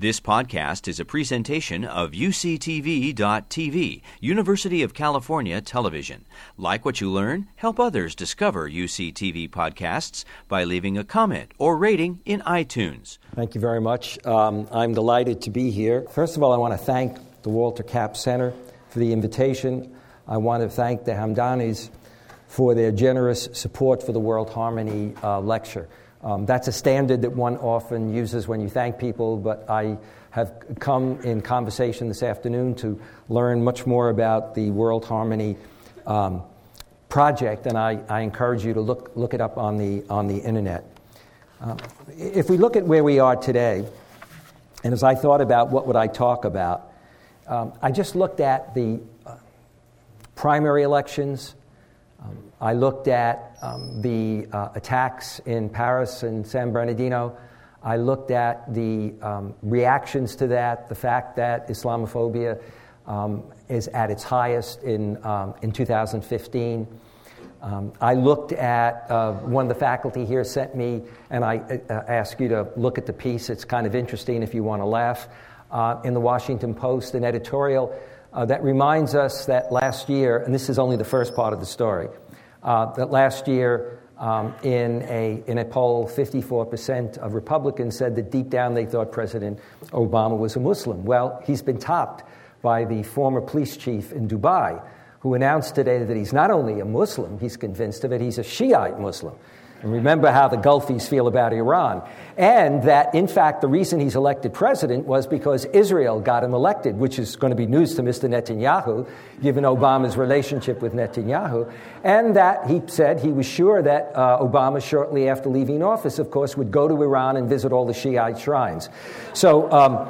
This podcast is a presentation of UCTV.tv, University of California Television. Like what you learn, help others discover UCTV podcasts by leaving a comment or rating in iTunes. Thank you very much. Um, I'm delighted to be here. First of all, I want to thank the Walter Capps Center for the invitation. I want to thank the Hamdanis for their generous support for the World Harmony uh, Lecture. Um, that's a standard that one often uses when you thank people, but I have come in conversation this afternoon to learn much more about the World Harmony um, project, and I, I, encourage you to look, look it up on the, on the internet. Um, if we look at where we are today, and as I thought about what would I talk about, um, I just looked at the uh, primary elections, um, I looked at um, the uh, attacks in Paris and San Bernardino. I looked at the um, reactions to that, the fact that Islamophobia um, is at its highest in, um, in 2015. Um, I looked at uh, one of the faculty here sent me, and I uh, ask you to look at the piece. It's kind of interesting if you want to laugh. Uh, in the Washington Post, an editorial uh, that reminds us that last year, and this is only the first part of the story, uh, that last year um, in, a, in a poll, 54% of Republicans said that deep down they thought President Obama was a Muslim. Well, he's been topped by the former police chief in Dubai, who announced today that he's not only a Muslim, he's convinced of it, he's a Shiite Muslim. And remember how the Gulfies feel about Iran. And that, in fact, the reason he's elected president was because Israel got him elected, which is going to be news to Mr. Netanyahu, given Obama's relationship with Netanyahu. And that he said he was sure that uh, Obama, shortly after leaving office, of course, would go to Iran and visit all the Shiite shrines. So, um,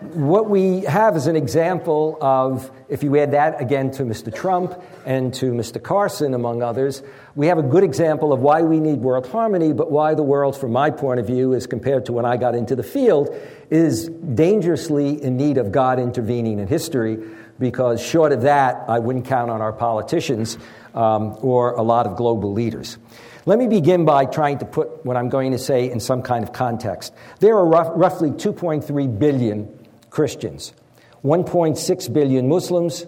what we have is an example of, if you add that again to Mr. Trump and to Mr. Carson, among others, we have a good example of why we need world harmony, but why the world, from my point of view, as compared to when I got into the field, is dangerously in need of God intervening in history, because short of that, I wouldn't count on our politicians um, or a lot of global leaders. Let me begin by trying to put what I'm going to say in some kind of context. There are rough, roughly 2.3 billion Christians, 1.6 billion Muslims,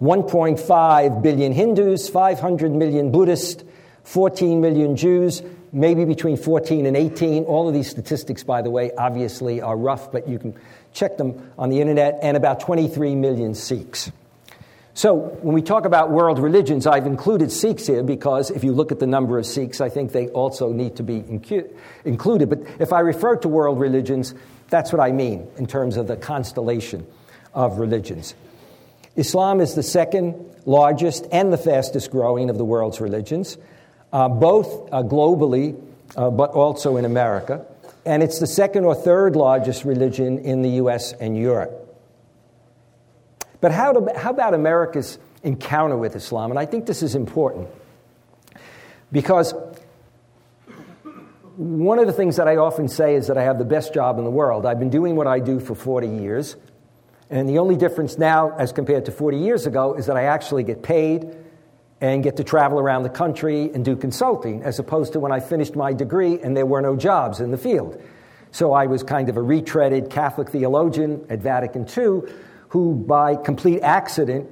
1.5 billion Hindus, 500 million Buddhists, 14 million Jews, maybe between 14 and 18. All of these statistics, by the way, obviously are rough, but you can check them on the internet, and about 23 million Sikhs. So, when we talk about world religions, I've included Sikhs here because if you look at the number of Sikhs, I think they also need to be included. But if I refer to world religions, that's what I mean in terms of the constellation of religions. Islam is the second largest and the fastest growing of the world's religions, uh, both uh, globally uh, but also in America. And it's the second or third largest religion in the US and Europe. But how, do, how about America's encounter with Islam? And I think this is important because one of the things that I often say is that I have the best job in the world. I've been doing what I do for 40 years. And the only difference now, as compared to 40 years ago, is that I actually get paid and get to travel around the country and do consulting, as opposed to when I finished my degree and there were no jobs in the field. So I was kind of a retreaded Catholic theologian at Vatican II who, by complete accident,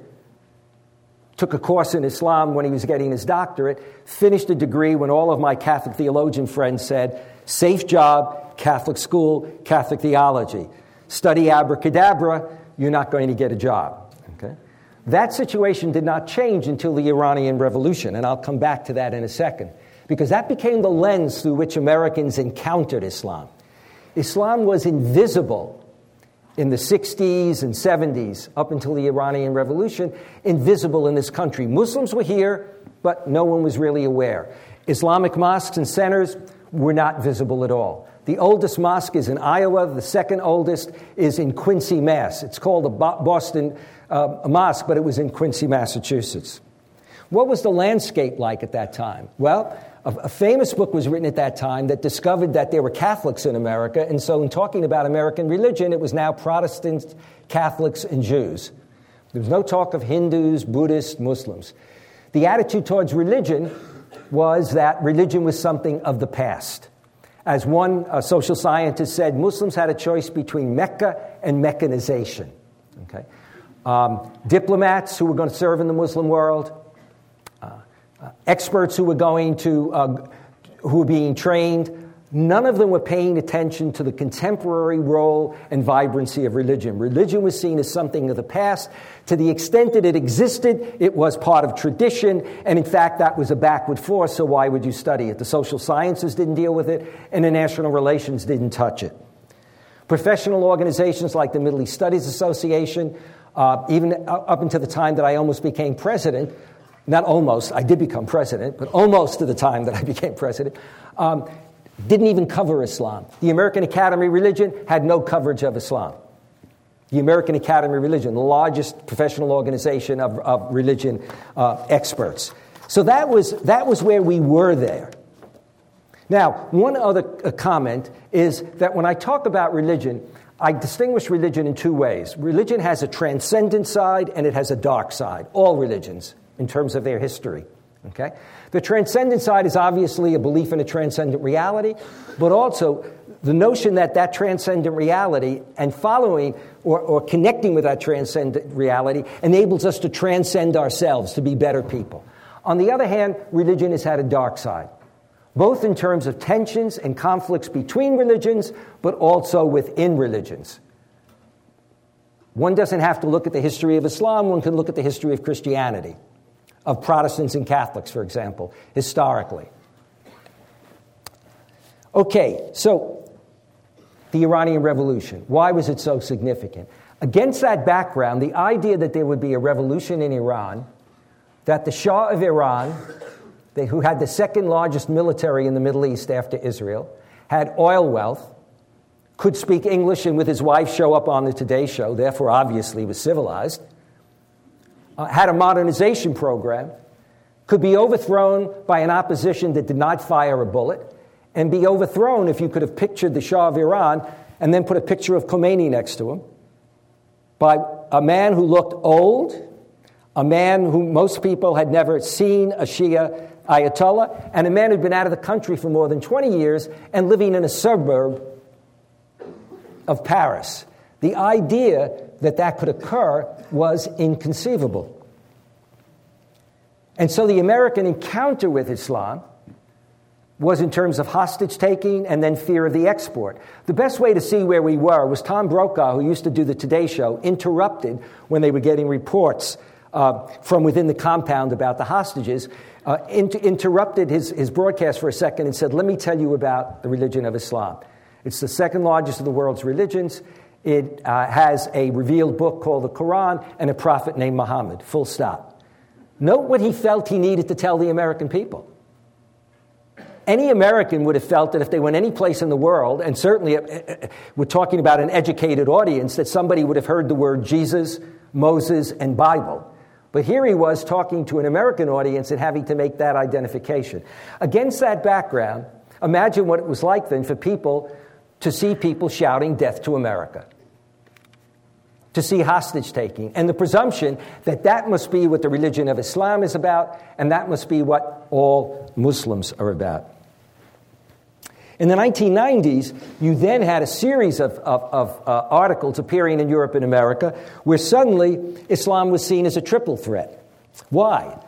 took a course in Islam when he was getting his doctorate, finished a degree when all of my Catholic theologian friends said, safe job, Catholic school, Catholic theology. Study abracadabra, you're not going to get a job. Okay? That situation did not change until the Iranian Revolution, and I'll come back to that in a second, because that became the lens through which Americans encountered Islam. Islam was invisible in the 60s and 70s, up until the Iranian Revolution, invisible in this country. Muslims were here, but no one was really aware. Islamic mosques and centers were not visible at all. The oldest mosque is in Iowa, the second oldest is in Quincy, Mass. It's called the Boston uh, Mosque, but it was in Quincy, Massachusetts. What was the landscape like at that time? Well, a, famous book was written at that time that discovered that there were Catholics in America, and so in talking about American religion, it was now Protestants, Catholics, and Jews. There was no talk of Hindus, Buddhists, Muslims. The attitude towards religion was that religion was something of the past. As one social scientist said, Muslims had a choice between Mecca and mechanization. Okay? Um, diplomats who were going to serve in the Muslim world, experts who were going to, uh, who were being trained, None of them were paying attention to the contemporary role and vibrancy of religion. Religion was seen as something of the past. To the extent that it existed, it was part of tradition, and in fact, that was a backward force, so why would you study it? The social sciences didn't deal with it, and the national relations didn't touch it. Professional organizations like the Middle East Studies Association, uh, even up until the time that I almost became president, not almost, I did become president, but almost to the time that I became president, um, didn't even cover Islam. The American Academy of Religion had no coverage of Islam. The American Academy of Religion, the largest professional organization of, of religion uh, experts. So that was, that was where we were there. Now, one other uh, comment is that when I talk about religion, I distinguish religion in two ways. Religion has a transcendent side and it has a dark side, all religions, in terms of their history. Okay? The transcendent side is obviously a belief in a transcendent reality, but also the notion that that transcendent reality and following or, or connecting with that transcendent reality enables us to transcend ourselves, to be better people. On the other hand, religion has had a dark side, both in terms of tensions and conflicts between religions, but also within religions. One doesn't have to look at the history of Islam, one can look at the history of Christianity of Protestants and Catholics, for example, historically. Okay, so the Iranian Revolution. Why was it so significant? Against that background, the idea that there would be a revolution in Iran, that the Shah of Iran, who had the second largest military in the Middle East after Israel, had oil wealth, could speak English, and with his wife show up on the Today Show, therefore, obviously, was civilized uh, had a modernization program, could be overthrown by an opposition that did not fire a bullet, and be overthrown if you could have pictured the Shah of Iran and then put a picture of Khomeini next to him by a man who looked old, a man who most people had never seen a Shia Ayatollah, and a man who'd been out of the country for more than 20 years and living in a suburb of Paris. The idea that that could occur was inconceivable. And so the American encounter with Islam was in terms of hostage taking and then fear of the export. The best way to see where we were was Tom Brokaw, who used to do the Today Show, interrupted when they were getting reports uh, from within the compound about the hostages, uh, inter- interrupted his, his broadcast for a second and said, Let me tell you about the religion of Islam. It's the second largest of the world's religions. It uh, has a revealed book called the Quran and a prophet named Muhammad, full stop. Note what he felt he needed to tell the American people. Any American would have felt that if they went any place in the world, and certainly uh, uh, we're talking about an educated audience, that somebody would have heard the word Jesus, Moses, and Bible. But here he was talking to an American audience and having to make that identification. Against that background, imagine what it was like then for people to see people shouting death to America, to see hostage taking, and the presumption that that must be what the religion of Islam is about, and that must be what all Muslims are about. In the 1990s, you then had a series of, of, of uh, articles appearing in Europe and America where suddenly Islam was seen as a triple threat. Why?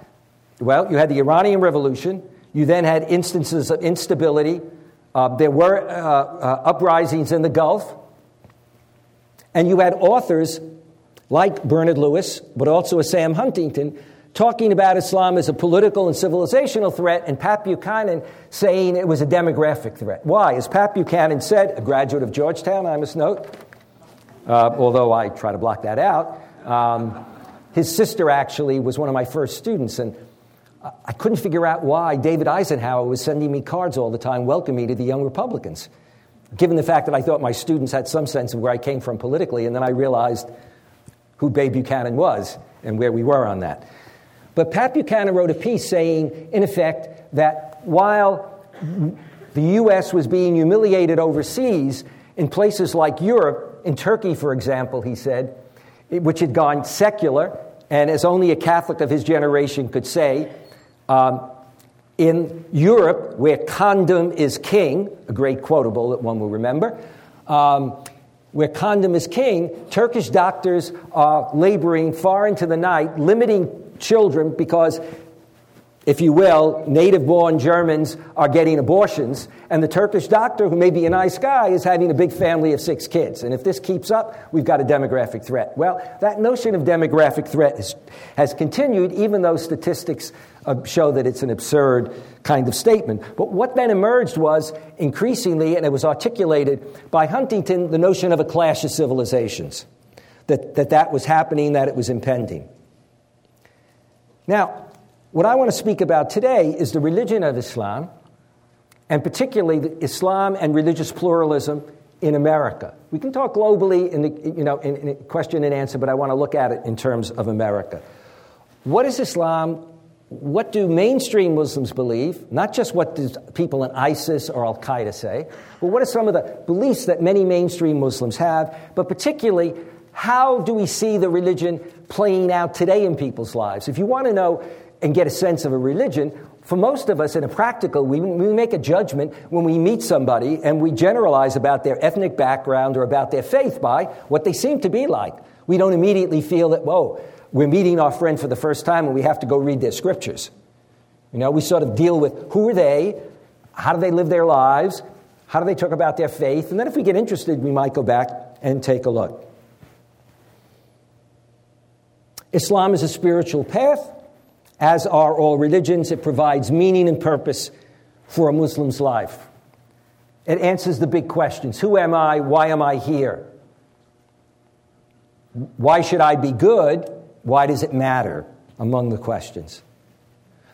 Well, you had the Iranian Revolution, you then had instances of instability uh, there were uh, uh, uprisings in the Gulf, and you had authors like Bernard Lewis, but also a Sam Huntington, talking about Islam as a political and civilizational threat, and Pat Buchanan saying it was a demographic threat. Why? As Pat Buchanan said, a graduate of Georgetown, I must note, uh, although I try to block that out, um, his sister actually was one of my first students, and I couldn't figure out why David Eisenhower was sending me cards all the time welcoming me to the Young Republicans, given the fact that I thought my students had some sense of where I came from politically, and then I realized who Bay Buchanan was and where we were on that. But Pat Buchanan wrote a piece saying, in effect, that while the U.S. was being humiliated overseas, in places like Europe, in Turkey, for example, he said, which had gone secular, and as only a Catholic of his generation could say, um, In Europe, where condom is king, a great quotable that one will remember, um, where condom is king, Turkish doctors are laboring far into the night, limiting children because if you will, native born Germans are getting abortions, and the Turkish doctor, who may be a nice guy, is having a big family of six kids. And if this keeps up, we've got a demographic threat. Well, that notion of demographic threat is, has continued, even though statistics uh, show that it's an absurd kind of statement. But what then emerged was increasingly, and it was articulated by Huntington, the notion of a clash of civilizations, that that, that was happening, that it was impending. Now, what I want to speak about today is the religion of Islam, and particularly Islam and religious pluralism in America. We can talk globally in, the, you know, in, in question and answer, but I want to look at it in terms of America. What is Islam? What do mainstream Muslims believe? Not just what do people in ISIS or Al Qaeda say, but what are some of the beliefs that many mainstream Muslims have? But particularly, how do we see the religion playing out today in people's lives? If you want to know and get a sense of a religion, for most of us in a practical, we, we make a judgment when we meet somebody and we generalize about their ethnic background or about their faith by what they seem to be like. We don't immediately feel that, whoa, we're meeting our friend for the first time and we have to go read their scriptures. You know, we sort of deal with who are they, how do they live their lives, how do they talk about their faith, and then if we get interested, we might go back and take a look. Islam is a spiritual path. As are all religions, it provides meaning and purpose for a Muslim's life. It answers the big questions Who am I? Why am I here? Why should I be good? Why does it matter? Among the questions.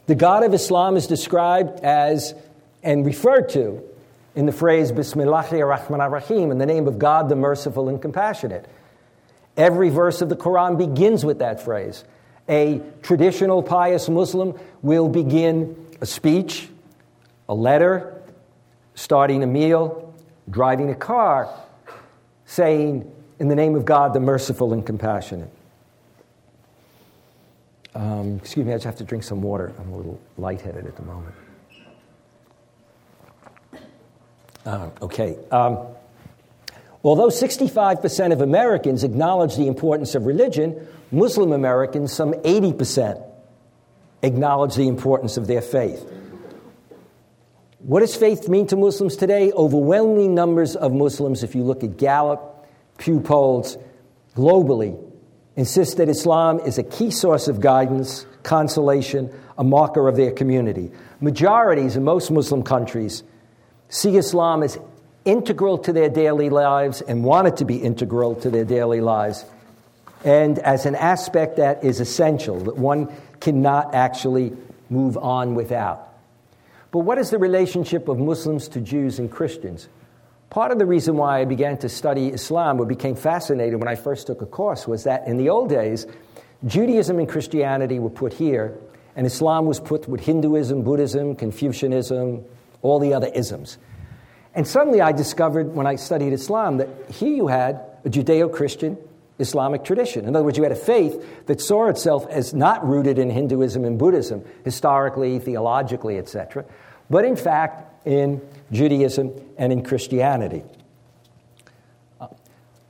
The God of Islam is described as and referred to in the phrase Bismillahir Rahmanir Rahim, in the name of God, the merciful and compassionate. Every verse of the Quran begins with that phrase. A traditional pious Muslim will begin a speech, a letter, starting a meal, driving a car, saying, In the name of God, the merciful and compassionate. Um, excuse me, I just have to drink some water. I'm a little lightheaded at the moment. Uh, okay. Um, although 65% of Americans acknowledge the importance of religion, Muslim Americans, some 80%, acknowledge the importance of their faith. What does faith mean to Muslims today? Overwhelming numbers of Muslims, if you look at Gallup, Pew polls, globally, insist that Islam is a key source of guidance, consolation, a marker of their community. Majorities in most Muslim countries see Islam as integral to their daily lives and want it to be integral to their daily lives and as an aspect that is essential, that one cannot actually move on without. But what is the relationship of Muslims to Jews and Christians? Part of the reason why I began to study Islam or became fascinated when I first took a course was that in the old days, Judaism and Christianity were put here, and Islam was put with Hinduism, Buddhism, Confucianism, all the other isms. And suddenly I discovered when I studied Islam that here you had a Judeo Christian Islamic tradition. In other words, you had a faith that saw itself as not rooted in Hinduism and Buddhism, historically, theologically, etc., but in fact in Judaism and in Christianity.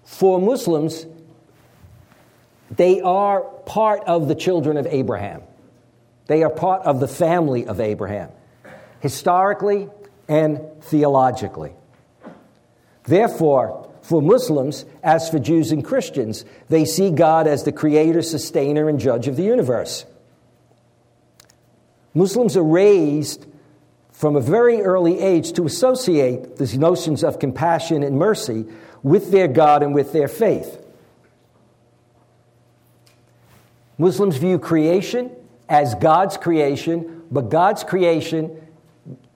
For Muslims, they are part of the children of Abraham. They are part of the family of Abraham, historically and theologically. Therefore, for Muslims, as for Jews and Christians, they see God as the creator, sustainer, and judge of the universe. Muslims are raised from a very early age to associate these notions of compassion and mercy with their God and with their faith. Muslims view creation as God's creation, but God's creation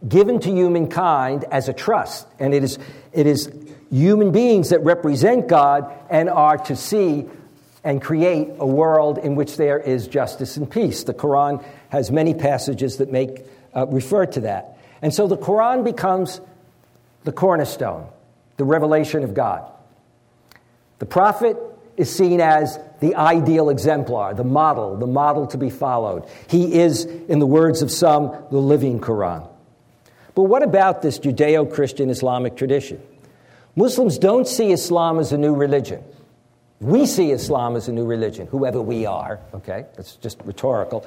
given to humankind as a trust. And it is, it is human beings that represent God and are to see and create a world in which there is justice and peace. The Quran has many passages that make uh, refer to that. And so the Quran becomes the cornerstone, the revelation of God. The prophet is seen as the ideal exemplar, the model, the model to be followed. He is, in the words of some, the living Quran. But what about this Judeo Christian Islamic tradition? Muslims don't see Islam as a new religion. We see Islam as a new religion, whoever we are, okay? That's just rhetorical.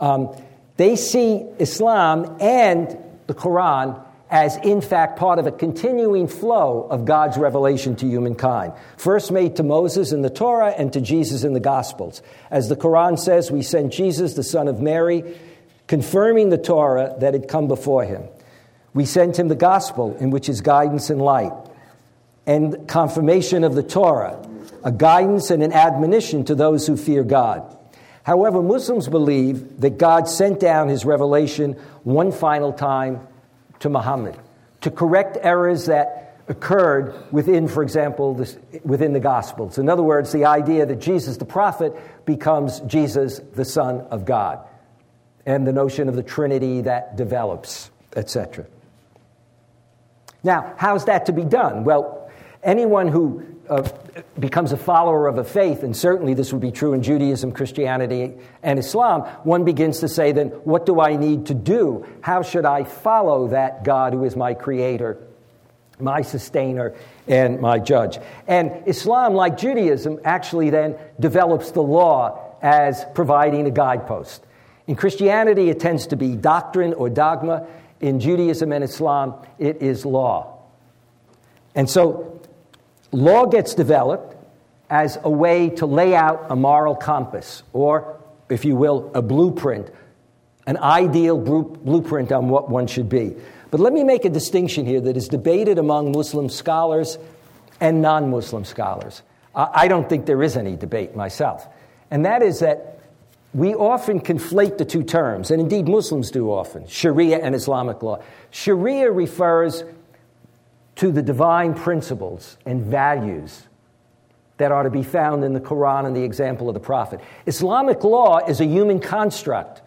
Um, they see Islam and the Quran as, in fact, part of a continuing flow of God's revelation to humankind. First made to Moses in the Torah and to Jesus in the Gospels. As the Quran says, we sent Jesus, the son of Mary, confirming the Torah that had come before him. We sent him the Gospel, in which is guidance and light, and confirmation of the Torah, a guidance and an admonition to those who fear God. However, Muslims believe that God sent down his revelation one final time to Muhammad to correct errors that occurred within, for example, this, within the Gospels. In other words, the idea that Jesus the prophet becomes Jesus the Son of God, and the notion of the Trinity that develops, etc. Now, how's that to be done? Well, anyone who uh, becomes a follower of a faith, and certainly this would be true in Judaism, Christianity, and Islam, one begins to say, then, what do I need to do? How should I follow that God who is my creator, my sustainer, and my judge? And Islam, like Judaism, actually then develops the law as providing a guidepost. In Christianity, it tends to be doctrine or dogma. In Judaism and Islam, it is law. And so Law gets developed as a way to lay out a moral compass, or, if you will, a blueprint, an ideal blueprint on what one should be. But let me make a distinction here that is debated among Muslim scholars and non Muslim scholars. I don't think there is any debate myself. And that is that we often conflate the two terms, and indeed Muslims do often Sharia and Islamic law. Sharia refers to the divine principles and values that are to be found in the Quran and the example of the Prophet. Islamic law is a human construct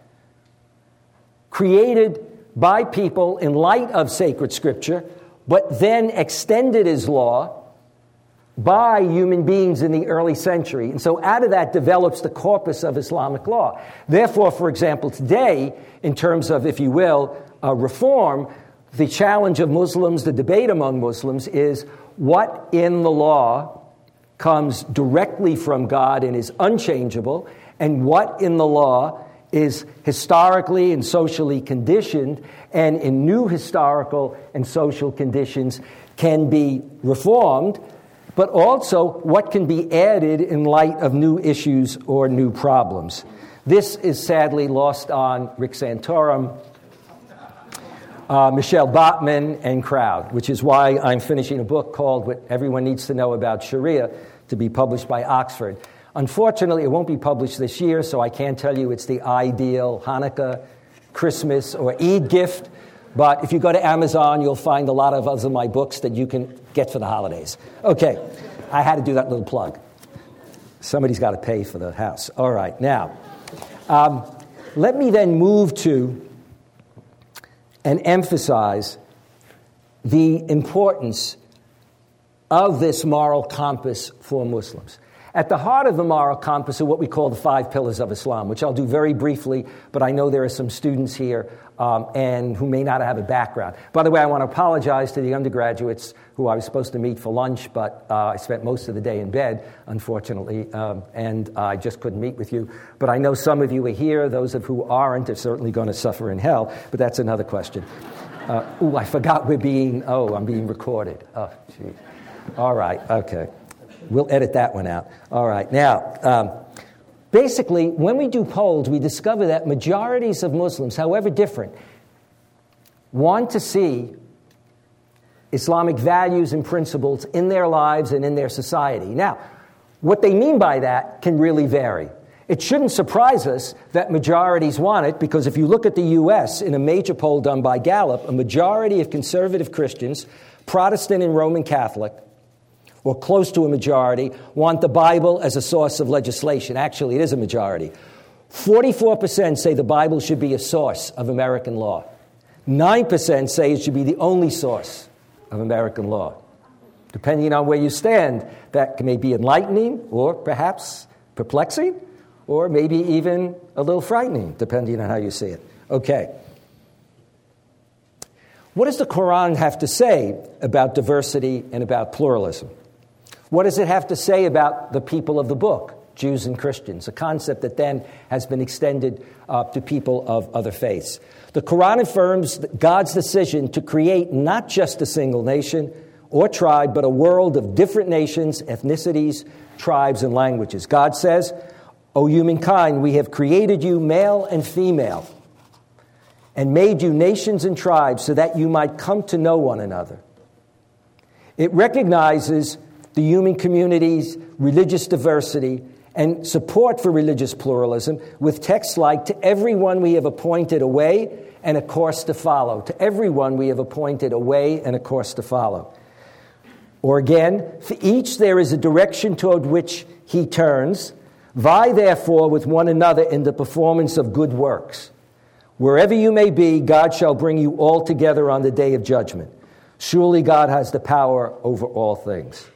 created by people in light of sacred scripture, but then extended as law by human beings in the early century. And so out of that develops the corpus of Islamic law. Therefore, for example, today, in terms of, if you will, uh, reform, the challenge of Muslims, the debate among Muslims, is what in the law comes directly from God and is unchangeable, and what in the law is historically and socially conditioned, and in new historical and social conditions can be reformed, but also what can be added in light of new issues or new problems. This is sadly lost on Rick Santorum uh, Michele Bachmann, and crowd, which is why I'm finishing a book called What Everyone Needs to Know About Sharia to be published by Oxford. Unfortunately, it won't be published this year, so I can't tell you it's the ideal Hanukkah, Christmas, or Eid gift. But if you go to Amazon, you'll find a lot of other my books that you can get for the holidays. Okay, I had to do that little plug. Somebody's got to pay for the house. All right, now, um, let me then move to and emphasize the importance of this moral compass for Muslims. At the heart of the moral compass are what we call the five pillars of Islam, which I'll do very briefly, but I know there are some students here um, and who may not have a background. By the way, I want to apologize to the undergraduates who I was supposed to meet for lunch, but uh, I spent most of the day in bed, unfortunately, um, and I just couldn't meet with you. But I know some of you are here. Those of who aren't are certainly going to suffer in hell, but that's another question. Uh, oh, I forgot we're being, oh, I'm being recorded. Oh, geez. All right, okay. We'll edit that one out. All right. Now, um, basically, when we do polls, we discover that majorities of Muslims, however different, want to see Islamic values and principles in their lives and in their society. Now, what they mean by that can really vary. It shouldn't surprise us that majorities want it because if you look at the U.S. in a major poll done by Gallup, a majority of conservative Christians, Protestant and Roman Catholic, or close to a majority, want the Bible as a source of legislation. Actually, it is a majority. 44% say the Bible should be a source of American law. 9% say it should be the only source of American law. Depending on where you stand, that may be enlightening or perhaps perplexing or maybe even a little frightening, depending on how you see it. Okay. What does the Quran have to say about diversity and about pluralism? What does it have to say about the people of the book, Jews and Christians, a concept that then has been extended uh, to people of other faiths? The Quran affirms God's decision to create not just a single nation or tribe, but a world of different nations, ethnicities, tribes, and languages. God says, O humankind, we have created you male and female and made you nations and tribes so that you might come to know one another. It recognizes the human community's religious diversity and support for religious pluralism with texts like, To everyone we have appointed a way and a course to follow. To everyone we have appointed a way and a course to follow. Or again, for each there is a direction toward which he turns. Vie therefore with one another in the performance of good works. Wherever you may be, God shall bring you all together on the day of judgment. Surely God has the power over all things.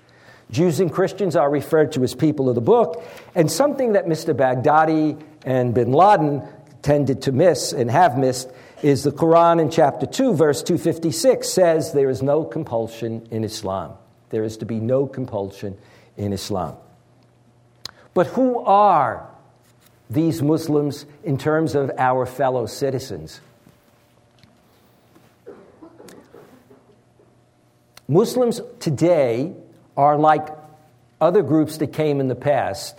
Jews and Christians are referred to as people of the book, and something that Mr. Baghdadi and bin Laden tended to miss and have missed is the Quran in chapter 2, verse 256 says there is no compulsion in Islam. There is to be no compulsion in Islam. But who are these Muslims in terms of our fellow citizens. Muslims today are like other groups that came in the past,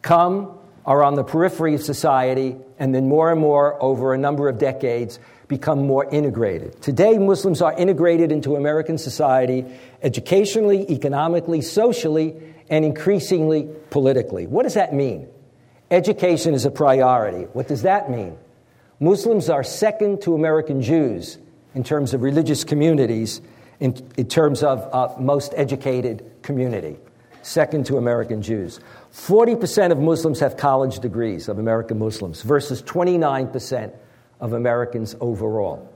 come, are on the periphery of society, and then more and more over a number of decades become more integrated. Today, Muslims are integrated into American society educationally, economically, socially, and increasingly politically. What does that mean? Education is a priority. What does that mean? Muslims are second to American Jews in terms of religious communities, in, in terms of uh, most educated community, second to American Jews. 40% of Muslims have college degrees, of American Muslims, versus 29% of Americans overall.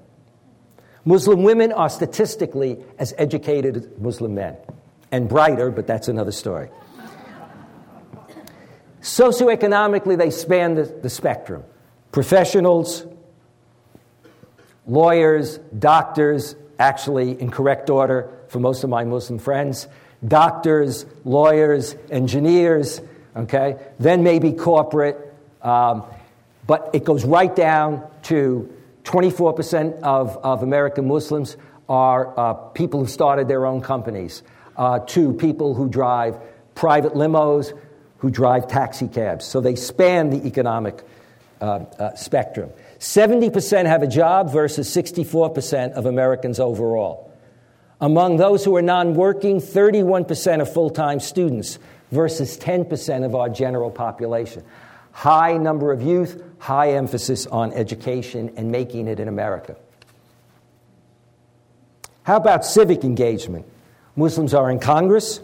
Muslim women are statistically as educated as Muslim men, and brighter, but that's another story. Socioeconomically, they span the, the spectrum professionals, lawyers, doctors, actually, in correct order for most of my Muslim friends, doctors, lawyers, engineers, okay? Then maybe corporate, um, but it goes right down to 24% of, of American Muslims are uh, people who started their own companies, uh, to people who drive private limos, who drive taxi cabs. So they span the economic uh, uh, spectrum. 70% have a job versus 64% of Americans overall. Among those who are non working, 31% are full time students versus 10% of our general population. High number of youth, high emphasis on education and making it in America. How about civic engagement? Muslims are in Congress,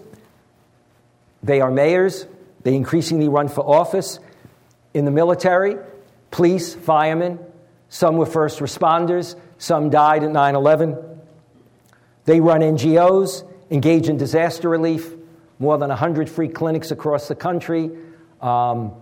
they are mayors, they increasingly run for office in the military, police, firemen. Some were first responders, some died at 9 11. They run NGOs, engage in disaster relief, more than 100 free clinics across the country, um,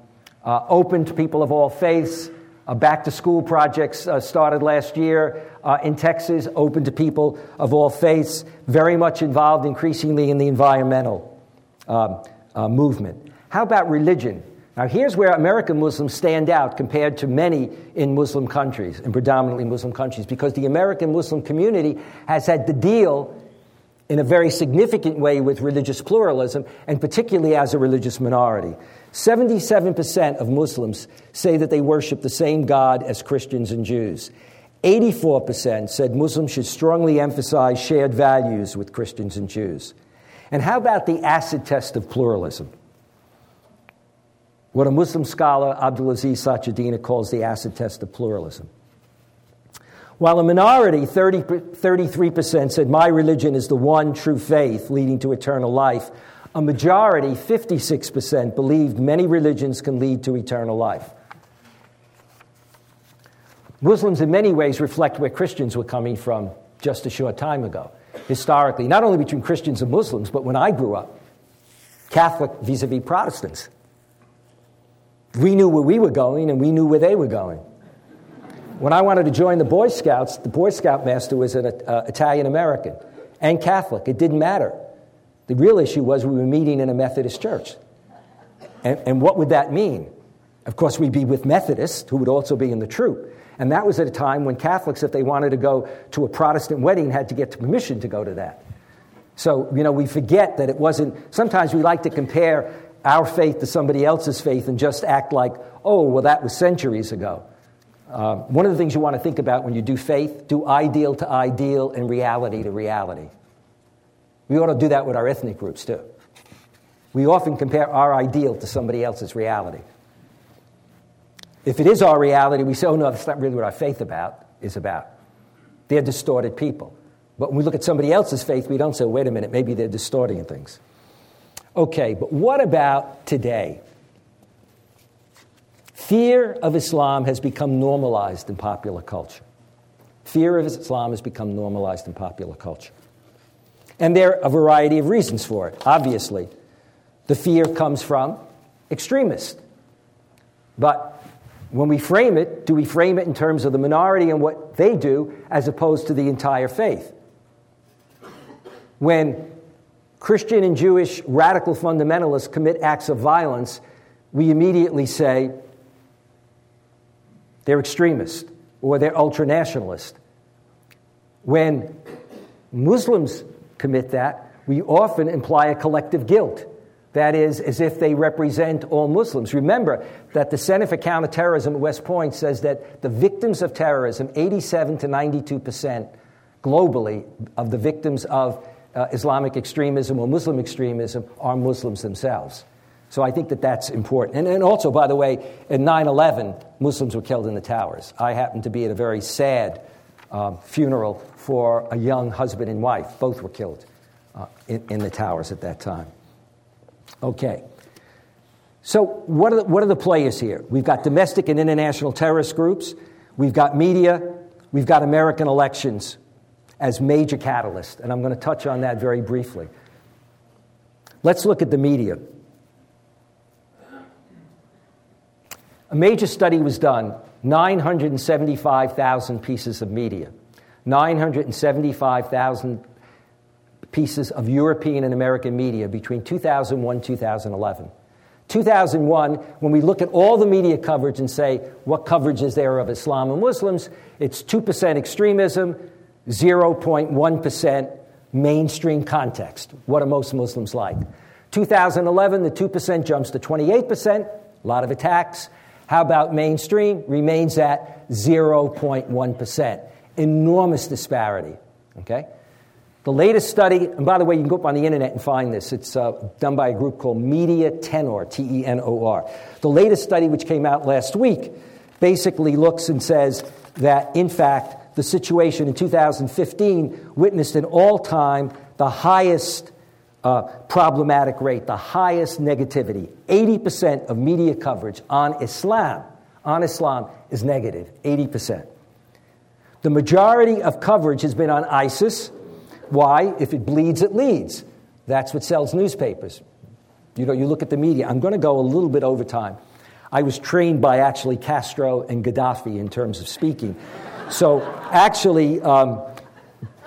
uh, open to people of all faiths. Uh, back to school projects uh, started last year uh, in Texas, open to people of all faiths, very much involved increasingly in the environmental um, uh, movement. How about religion? Now, here's where American Muslims stand out compared to many in Muslim countries, in predominantly Muslim countries, because the American Muslim community has had to deal in a very significant way with religious pluralism, and particularly as a religious minority. 77% of Muslims say that they worship the same God as Christians and Jews. 84% said Muslims should strongly emphasize shared values with Christians and Jews. And how about the acid test of pluralism? What a Muslim scholar, Abdulaziz Sachedina, calls the acid test of pluralism. While a minority, 30, 33%, said, My religion is the one true faith leading to eternal life, a majority, 56%, believed many religions can lead to eternal life. Muslims, in many ways, reflect where Christians were coming from just a short time ago. historically, not only between Christians and Muslims, but when I grew up, Catholic vis a vis Protestants. We knew where we were going and we knew where they were going. When I wanted to join the Boy Scouts, the Boy Scout master was an uh, Italian American and Catholic. It didn't matter. The real issue was we were meeting in a Methodist church. And, and what would that mean? Of course, we'd be with Methodists, who would also be in the troop. And that was at a time when Catholics, if they wanted to go to a Protestant wedding, had to get permission to go to that. So, you know, we forget that it wasn't. Sometimes we like to compare our faith to somebody else's faith and just act like, oh, well, that was centuries ago. Uh, one of the things you want to think about when you do faith, do ideal to ideal and reality to reality. We ought to do that with our ethnic groups too. We often compare our ideal to somebody else's reality. If it is our reality, we say, oh no, that's not really what our faith about is about. They're distorted people. But when we look at somebody else's faith, we don't say, wait a minute, maybe they're distorting things. Okay, but what about today? Fear of Islam has become normalized in popular culture. Fear of Islam has become normalized in popular culture. And there are a variety of reasons for it. Obviously, the fear comes from extremists. But when we frame it, do we frame it in terms of the minority and what they do as opposed to the entire faith? When Christian and Jewish radical fundamentalists commit acts of violence, we immediately say they're extremist or they're ultranationalist. When Muslims commit that, we often imply a collective guilt. That is, as if they represent all Muslims. Remember that the Center for Counterterrorism at West Point says that the victims of terrorism, 87 to 92 percent globally of the victims of uh, Islamic extremism or Muslim extremism are Muslims themselves. So I think that that's important. And, and also, by the way, in 9 11, Muslims were killed in the towers. I happened to be at a very sad um, funeral for a young husband and wife. Both were killed uh, in, in the towers at that time. Okay. So, what are, the, what are the players here? We've got domestic and international terrorist groups, we've got media, we've got American elections as major catalyst, and I'm going to touch on that very briefly. Let's look at the media. A major study was done 975,000 pieces of media, 975,000 pieces of European and American media between 2001 and 2011. 2001, when we look at all the media coverage and say, what coverage is there of Islam and Muslims? It's 2% extremism, 0.1% mainstream context. What are most Muslims like? 2011, the 2% jumps to 28%, a lot of attacks. How about mainstream? Remains at 0.1%. Enormous disparity. Okay? The latest study, and by the way, you can go up on the internet and find this. It's uh, done by a group called Media Tenor, T E N O R. The latest study, which came out last week, basically looks and says that, in fact, the situation in 2015 witnessed an all time, the highest uh, problematic rate, the highest negativity. 80% of media coverage on Islam, on Islam is negative, 80%. The majority of coverage has been on ISIS. Why? If it bleeds, it leads. That's what sells newspapers. You know, you look at the media. I'm going to go a little bit over time. I was trained by actually Castro and Gaddafi in terms of speaking. So actually, um,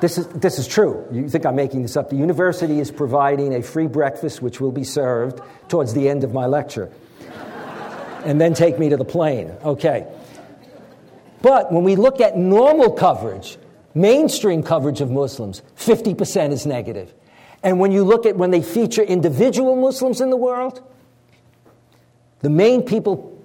this is, this is true. You think I'm making this up. The university is providing a free breakfast, which will be served towards the end of my lecture. and then take me to the plane. Okay. But when we look at normal coverage, mainstream coverage of Muslims, 50% is negative. And when you look at when they feature individual Muslims in the world, the main people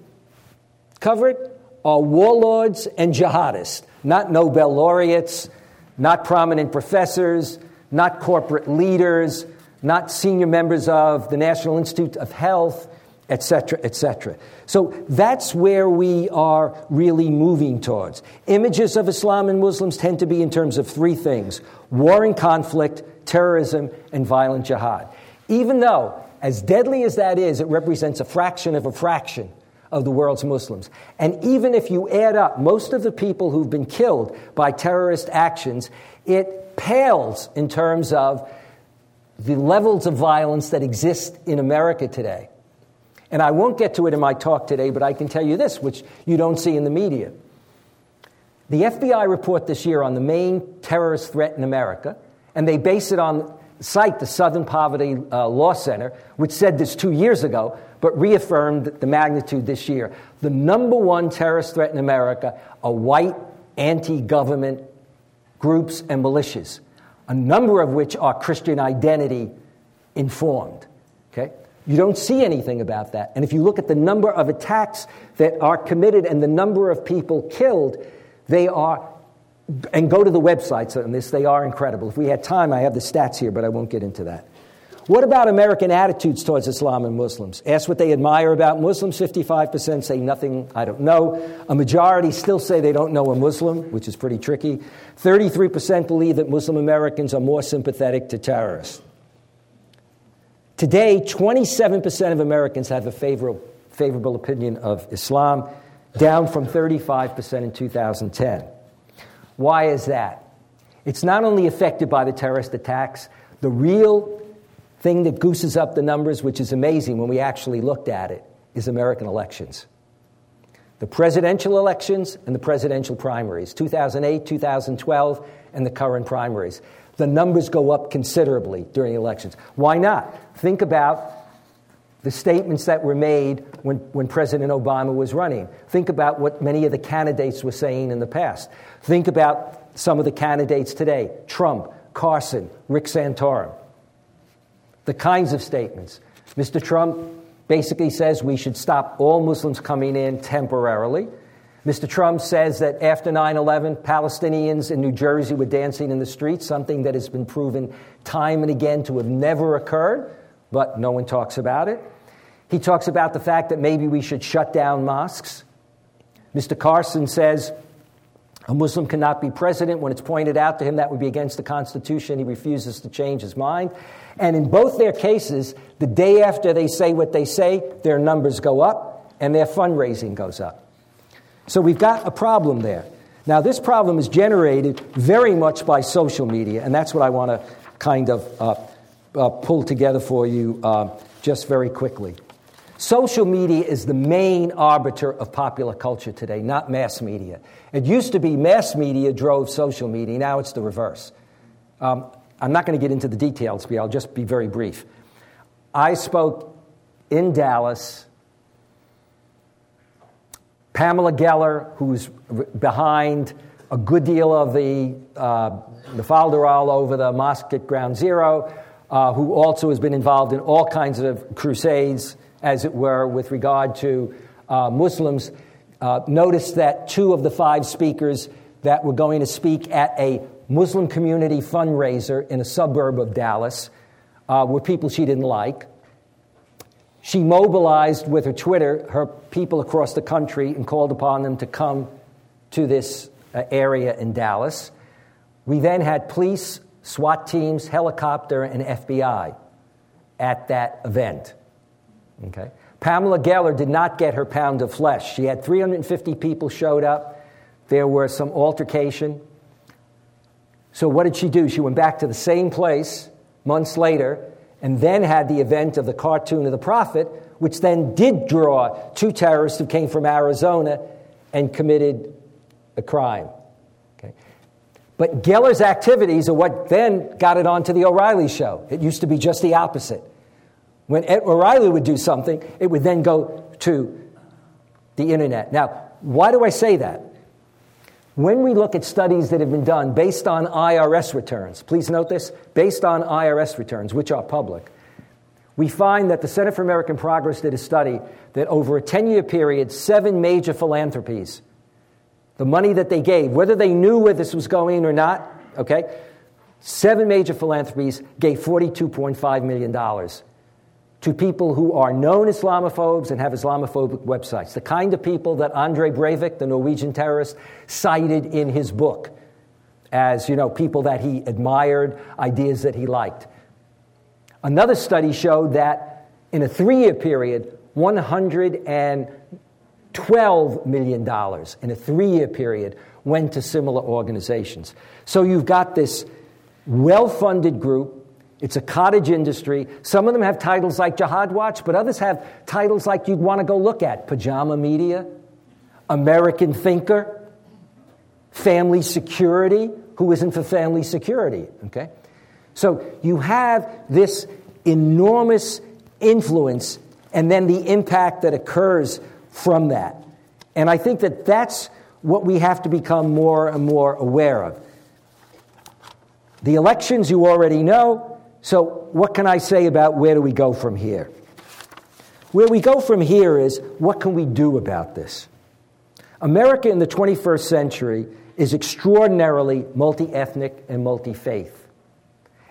covered are warlords and jihadists not Nobel laureates, not prominent professors, not corporate leaders, not senior members of the National Institute of Health, etc., etc. So that's where we are really moving towards. Images of Islam and Muslims tend to be in terms of three things war and conflict, terrorism, and violent jihad. Even though, as deadly as that is, it represents a fraction of a fraction of the world's Muslims. And even if you add up most of the people who've been killed by terrorist actions, it pales in terms of the levels of violence that exist in America today. And I won't get to it in my talk today, but I can tell you this, which you don't see in the media. The FBI report this year on the main terrorist threat in America, and they base it on cite the Southern Poverty uh, Law Center, which said this two years ago, but reaffirmed the magnitude this year. The number one terrorist threat in America are white anti government groups and militias, a number of which are Christian identity informed. Okay? You don't see anything about that. And if you look at the number of attacks that are committed and the number of people killed, they are and go to the websites on this. They are incredible. If we had time, I have the stats here, but I won't get into that. What about American attitudes towards Islam and Muslims? Ask what they admire about Muslims. 55% say nothing, I don't know. A majority still say they don't know a Muslim, which is pretty tricky. 33% believe that Muslim Americans are more sympathetic to terrorists. Today, 27% of Americans have a favorable, favorable opinion of Islam, down from 35% in 2010. Why is that? It's not only affected by the terrorist attacks, the real thing that gooses up the numbers, which is amazing when we actually looked at it, is American elections. The presidential elections and the presidential primaries, 2008, 2012, and the current primaries. The numbers go up considerably during elections. Why not? Think about the statements that were made when, when President Obama was running. Think about what many of the candidates were saying in the past. Think about some of the candidates today Trump, Carson, Rick Santorum. The kinds of statements. Mr. Trump basically says we should stop all Muslims coming in temporarily. Mr. Trump says that after 9 11, Palestinians in New Jersey were dancing in the streets, something that has been proven time and again to have never occurred, but no one talks about it. He talks about the fact that maybe we should shut down mosques. Mr. Carson says a Muslim cannot be president. When it's pointed out to him that would be against the Constitution, he refuses to change his mind. And in both their cases, the day after they say what they say, their numbers go up and their fundraising goes up. So we've got a problem there. Now, this problem is generated very much by social media, and that's what I want to kind of uh, uh, pull together for you uh, just very quickly. Social media is the main arbiter of popular culture today, not mass media. It used to be mass media drove social media, now it's the reverse. Um, I'm not going to get into the details, but I'll just be very brief. I spoke in Dallas. Pamela Geller, who's behind a good deal of the, uh, the falderall over the mosque at Ground Zero, uh, who also has been involved in all kinds of crusades as it were, with regard to uh, Muslims, uh, noticed that two of the five speakers that were going to speak at a Muslim community fundraiser in a suburb of Dallas uh, were people she didn't like. She mobilized with her Twitter her people across the country and called upon them to come to this uh, area in Dallas. We then had police, SWAT teams, helicopter, and FBI at that event. Okay? Pamela Geller did not get her pound of flesh. She had 350 people showed up. There were some altercation. So what did she do? She went back to the same place months later and then had the event of the cartoon of the prophet, which then did draw two terrorists who came from Arizona and committed a crime. Okay? But Geller's activities are what then got it onto the O'Reilly show. It used to be just the opposite. When Ed O'Reilly would do something, it would then go to the internet. Now, why do I say that? When we look at studies that have been done based on IRS returns, please note this based on IRS returns, which are public, we find that the Center for American Progress did a study that over a 10 year period, seven major philanthropies, the money that they gave, whether they knew where this was going or not, okay, seven major philanthropies gave $42.5 million to people who are known Islamophobes and have Islamophobic websites, the kind of people that Anders Breivik, the Norwegian terrorist, cited in his book as you know people that he admired, ideas that he liked. Another study showed that in a three-year period, 100 and $12 million in a three year period went to similar organizations. So you've got this well funded group. It's a cottage industry. Some of them have titles like Jihad Watch, but others have titles like you'd want to go look at Pajama Media, American Thinker, Family Security. Who isn't for family security? Okay? So you have this enormous influence and then the impact that occurs from that. And I think that that's what we have to become more and more aware of. The elections you already know, so what can I say about where do we go from here? Where we go from here is what can we do about this? America in the 21st century is extraordinarily multi ethnic and multi faith.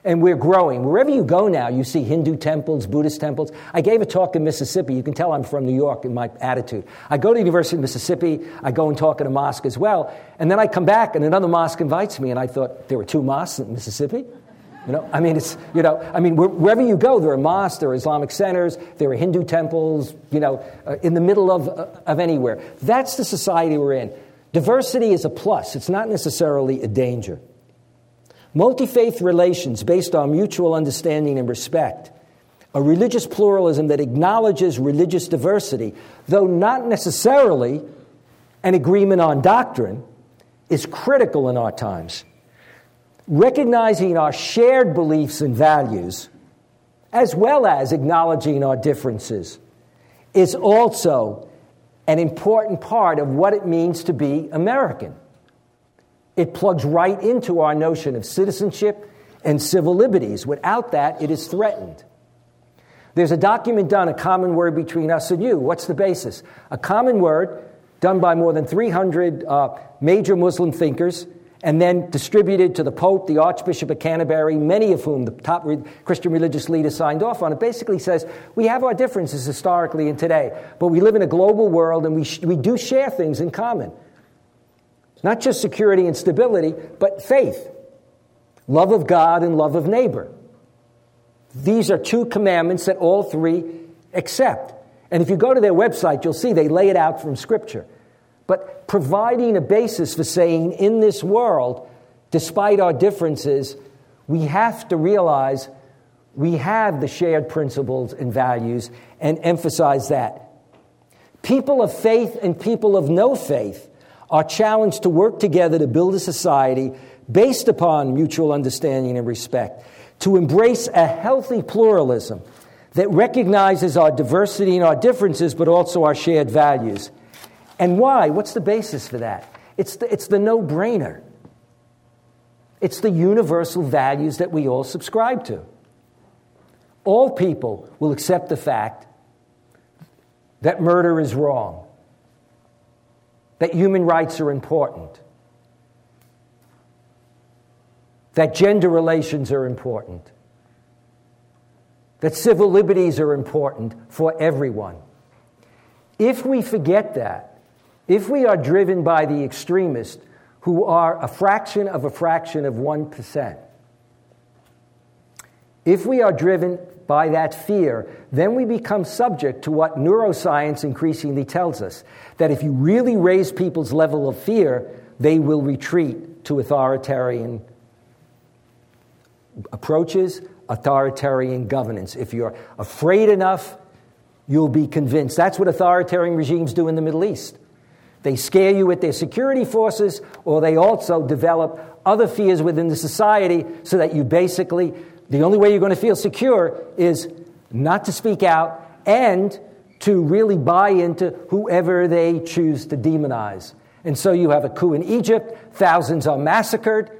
And we're growing. Wherever you go now, you see Hindu temples, Buddhist temples. I gave a talk in Mississippi. You can tell I'm from New York in my attitude. I go to the University of Mississippi. I go and talk at a mosque as well. And then I come back, and another mosque invites me. And I thought, there were two mosques in Mississippi? You know, I mean, it's, you know, I mean, wherever you go, there are mosques, there are Islamic centers, there are Hindu temples, you know, uh, in the middle of, uh, of anywhere. That's the society we're in. Diversity is a plus, it's not necessarily a danger. Multi faith relations based on mutual understanding and respect, a religious pluralism that acknowledges religious diversity, though not necessarily an agreement on doctrine, is critical in our times. Recognizing our shared beliefs and values, as well as acknowledging our differences, is also an important part of what it means to be American. It plugs right into our notion of citizenship and civil liberties. Without that, it is threatened. There's a document done, a common word between us and you. What's the basis? A common word done by more than 300 uh, major Muslim thinkers and then distributed to the Pope, the Archbishop of Canterbury, many of whom the top re- Christian religious leaders signed off on. It basically says we have our differences historically and today, but we live in a global world and we, sh- we do share things in common. Not just security and stability, but faith, love of God and love of neighbor. These are two commandments that all three accept. And if you go to their website, you'll see they lay it out from Scripture. But providing a basis for saying, in this world, despite our differences, we have to realize we have the shared principles and values and emphasize that. People of faith and people of no faith are challenged to work together to build a society based upon mutual understanding and respect, to embrace a healthy pluralism that recognizes our diversity and our differences, but also our shared values. And why? What's the basis for that? It's the, it's the no brainer. It's the universal values that we all subscribe to. All people will accept the fact that murder is wrong, that human rights are important, that gender relations are important, that civil liberties are important for everyone. If we forget that, if we are driven by the extremists who are a fraction of a fraction of 1%, if we are driven by that fear, then we become subject to what neuroscience increasingly tells us that if you really raise people's level of fear, they will retreat to authoritarian approaches, authoritarian governance. If you're afraid enough, you'll be convinced. That's what authoritarian regimes do in the Middle East. They scare you with their security forces, or they also develop other fears within the society so that you basically the only way you're going to feel secure is not to speak out and to really buy into whoever they choose to demonize. And so you have a coup in Egypt, thousands are massacred,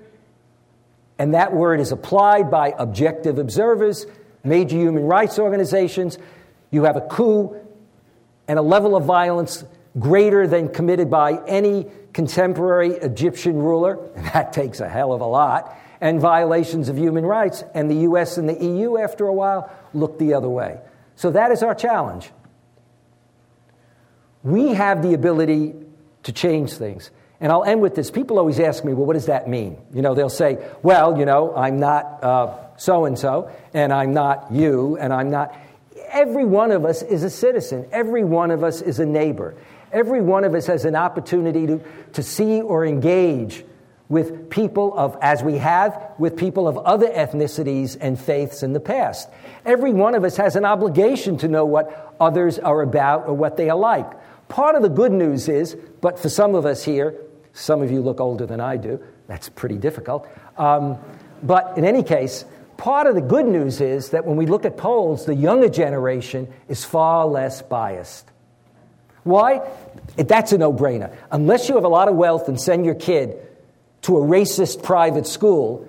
and that word is applied by objective observers, major human rights organizations. You have a coup and a level of violence greater than committed by any contemporary Egyptian ruler, and that takes a hell of a lot and violations of human rights, and the US and the EU, after a while, look the other way. So that is our challenge. We have the ability to change things. And I'll end with this. People always ask me, well, what does that mean? You know, they'll say, well, you know, I'm not so and so, and I'm not you, and I'm not. Every one of us is a citizen, every one of us is a neighbor. Every one of us has an opportunity to, to see or engage with people of, as we have with people of other ethnicities and faiths in the past. Every one of us has an obligation to know what others are about or what they are like. Part of the good news is, but for some of us here, some of you look older than I do, that's pretty difficult. Um, but in any case, part of the good news is that when we look at polls, the younger generation is far less biased. Why? That's a no brainer. Unless you have a lot of wealth and send your kid to a racist private school,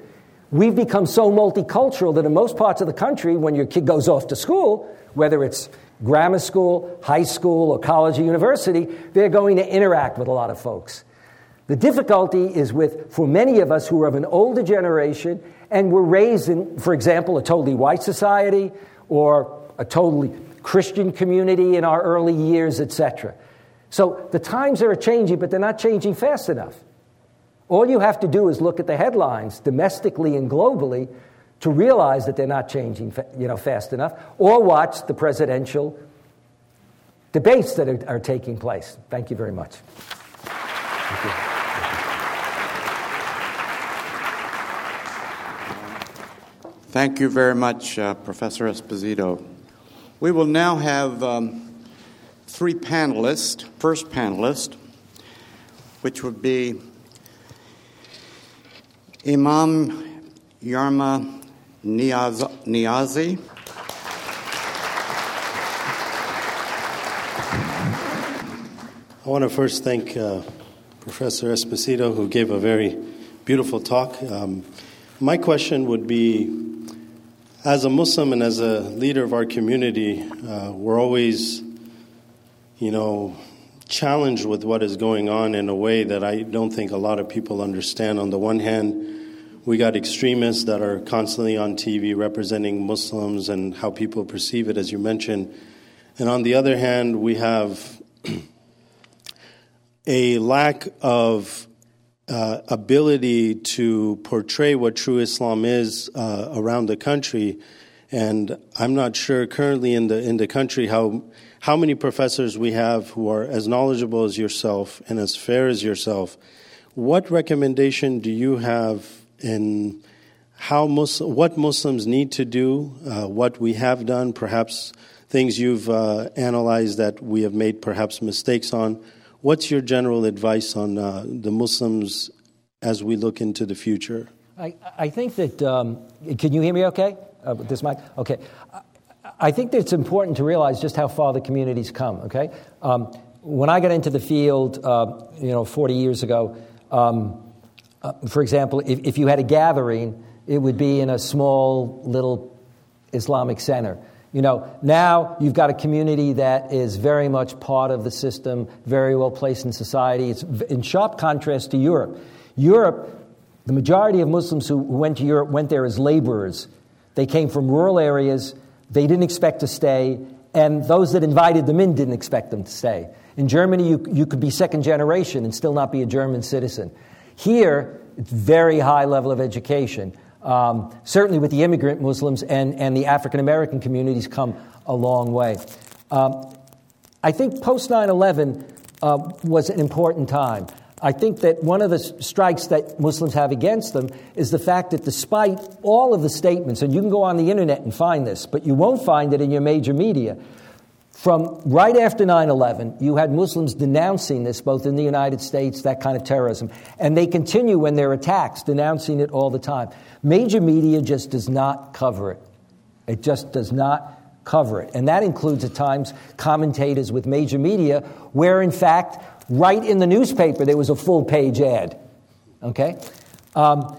we've become so multicultural that in most parts of the country, when your kid goes off to school, whether it's grammar school, high school, or college or university, they're going to interact with a lot of folks. The difficulty is with, for many of us who are of an older generation and were raised in, for example, a totally white society or a totally Christian community in our early years, etc. So the times are changing, but they're not changing fast enough. All you have to do is look at the headlines domestically and globally to realize that they're not changing you know, fast enough, or watch the presidential debates that are, are taking place. Thank you very much. Thank you. Thank you very much, uh, Professor Esposito. We will now have um, three panelists. First panelist, which would be Imam Yama Niazi. I want to first thank uh, Professor Esposito, who gave a very beautiful talk. Um, my question would be as a Muslim and as a leader of our community, uh, we're always, you know, challenged with what is going on in a way that I don't think a lot of people understand. On the one hand, we got extremists that are constantly on TV representing Muslims and how people perceive it, as you mentioned. And on the other hand, we have a lack of uh, ability to portray what true Islam is uh, around the country. And I'm not sure currently in the in the country how how many professors we have who are as knowledgeable as yourself and as fair as yourself. What recommendation do you have in how what Muslims need to do, uh, what we have done, perhaps things you've uh, analyzed that we have made perhaps mistakes on? What's your general advice on uh, the Muslims as we look into the future? I, I think that, um, can you hear me okay? Uh, with this mic? Okay. I think that it's important to realize just how far the community's come, okay? Um, when I got into the field, uh, you know, 40 years ago, um, uh, for example, if, if you had a gathering, it would be in a small little Islamic center. You know, now you've got a community that is very much part of the system, very well placed in society. It's in sharp contrast to Europe. Europe, the majority of Muslims who went to Europe went there as laborers. They came from rural areas, they didn't expect to stay, and those that invited them in didn't expect them to stay. In Germany, you, you could be second generation and still not be a German citizen. Here, it's very high level of education. Um, certainly with the immigrant Muslims and, and the African American communities come a long way. Um, I think post 9 11 uh, was an important time. I think that one of the strikes that Muslims have against them is the fact that despite all of the statements, and you can go on the internet and find this, but you won't find it in your major media, from right after 9 11, you had Muslims denouncing this both in the United States, that kind of terrorism, and they continue when they're attacks, denouncing it all the time. Major media just does not cover it. It just does not cover it. And that includes at times commentators with major media, where in fact, right in the newspaper, there was a full page ad. Okay? Um,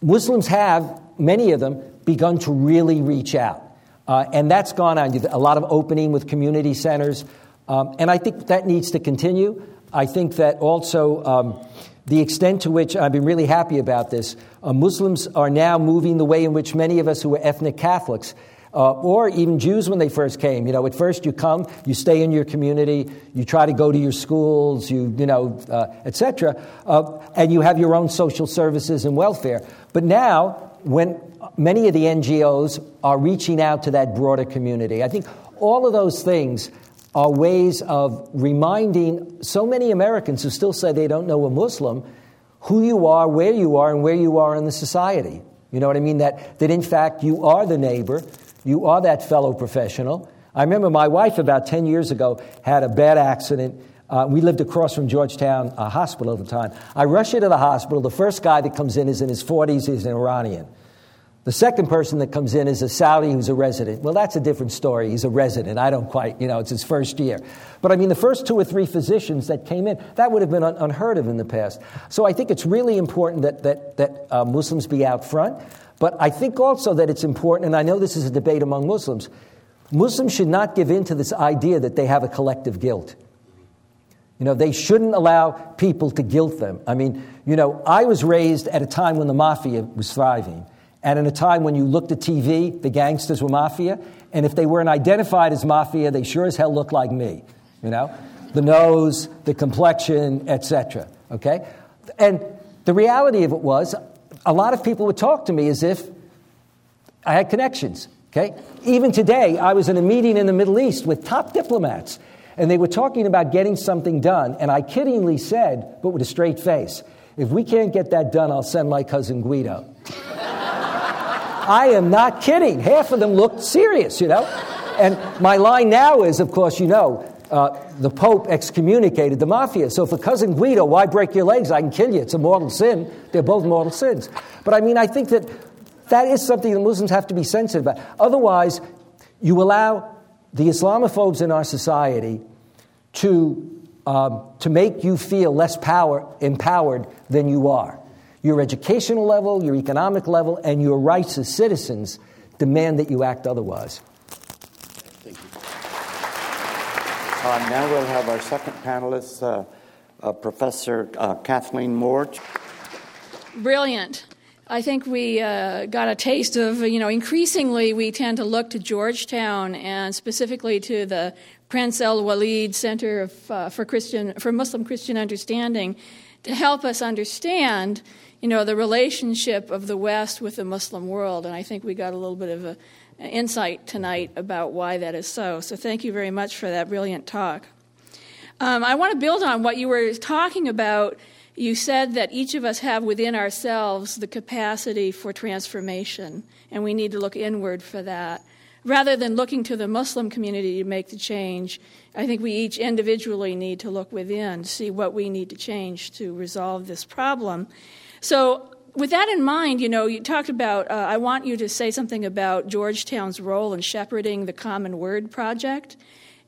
Muslims have, many of them, begun to really reach out. Uh, and that's gone on. A lot of opening with community centers. Um, and I think that needs to continue. I think that also um, the extent to which I've been really happy about this, uh, Muslims are now moving the way in which many of us who are ethnic Catholics uh, or even Jews when they first came. You know, at first you come, you stay in your community, you try to go to your schools, you, you know, uh, etc., uh, and you have your own social services and welfare. But now, when many of the NGOs are reaching out to that broader community. I think all of those things are ways of reminding so many Americans who still say they don't know a Muslim who you are, where you are, and where you are in the society. You know what I mean? That, that in fact you are the neighbor, you are that fellow professional. I remember my wife about 10 years ago had a bad accident. Uh, we lived across from Georgetown uh, Hospital at the time. I rush into the hospital. The first guy that comes in is in his 40s, he's an Iranian. The second person that comes in is a Saudi who's a resident. Well, that's a different story. He's a resident. I don't quite, you know, it's his first year. But I mean, the first two or three physicians that came in, that would have been un- unheard of in the past. So I think it's really important that, that, that uh, Muslims be out front. But I think also that it's important, and I know this is a debate among Muslims, Muslims should not give in to this idea that they have a collective guilt. You know, they shouldn't allow people to guilt them. I mean, you know, I was raised at a time when the mafia was thriving. And in a time when you looked at TV, the gangsters were mafia. And if they weren't identified as mafia, they sure as hell looked like me. You know? The nose, the complexion, etc. Okay? And the reality of it was, a lot of people would talk to me as if I had connections. Okay? Even today, I was in a meeting in the Middle East with top diplomats, and they were talking about getting something done, and I kiddingly said, but with a straight face, if we can't get that done, I'll send my cousin Guido. I am not kidding. Half of them looked serious, you know? And my line now is, of course, you know, uh, the Pope excommunicated the mafia. So for cousin Guido, why break your legs? I can kill you. It's a mortal sin. They're both mortal sins. But I mean, I think that that is something that Muslims have to be sensitive about. Otherwise, you allow the Islamophobes in our society to, um, to make you feel less power, empowered than you are. Your educational level, your economic level, and your rights as citizens demand that you act otherwise. Thank you. Uh, now we'll have our second panelist, uh, uh, Professor uh, Kathleen Moore. Brilliant. I think we uh, got a taste of, you know, increasingly we tend to look to Georgetown and specifically to the Prince Alwaleed Center of, uh, for Christian for Muslim Christian Understanding to help us understand you know, the relationship of the West with the Muslim world. And I think we got a little bit of a, an insight tonight about why that is so. So thank you very much for that brilliant talk. Um, I want to build on what you were talking about. You said that each of us have within ourselves the capacity for transformation, and we need to look inward for that. Rather than looking to the Muslim community to make the change, I think we each individually need to look within see what we need to change to resolve this problem. So, with that in mind, you know, you talked about, uh, I want you to say something about Georgetown's role in shepherding the Common Word Project.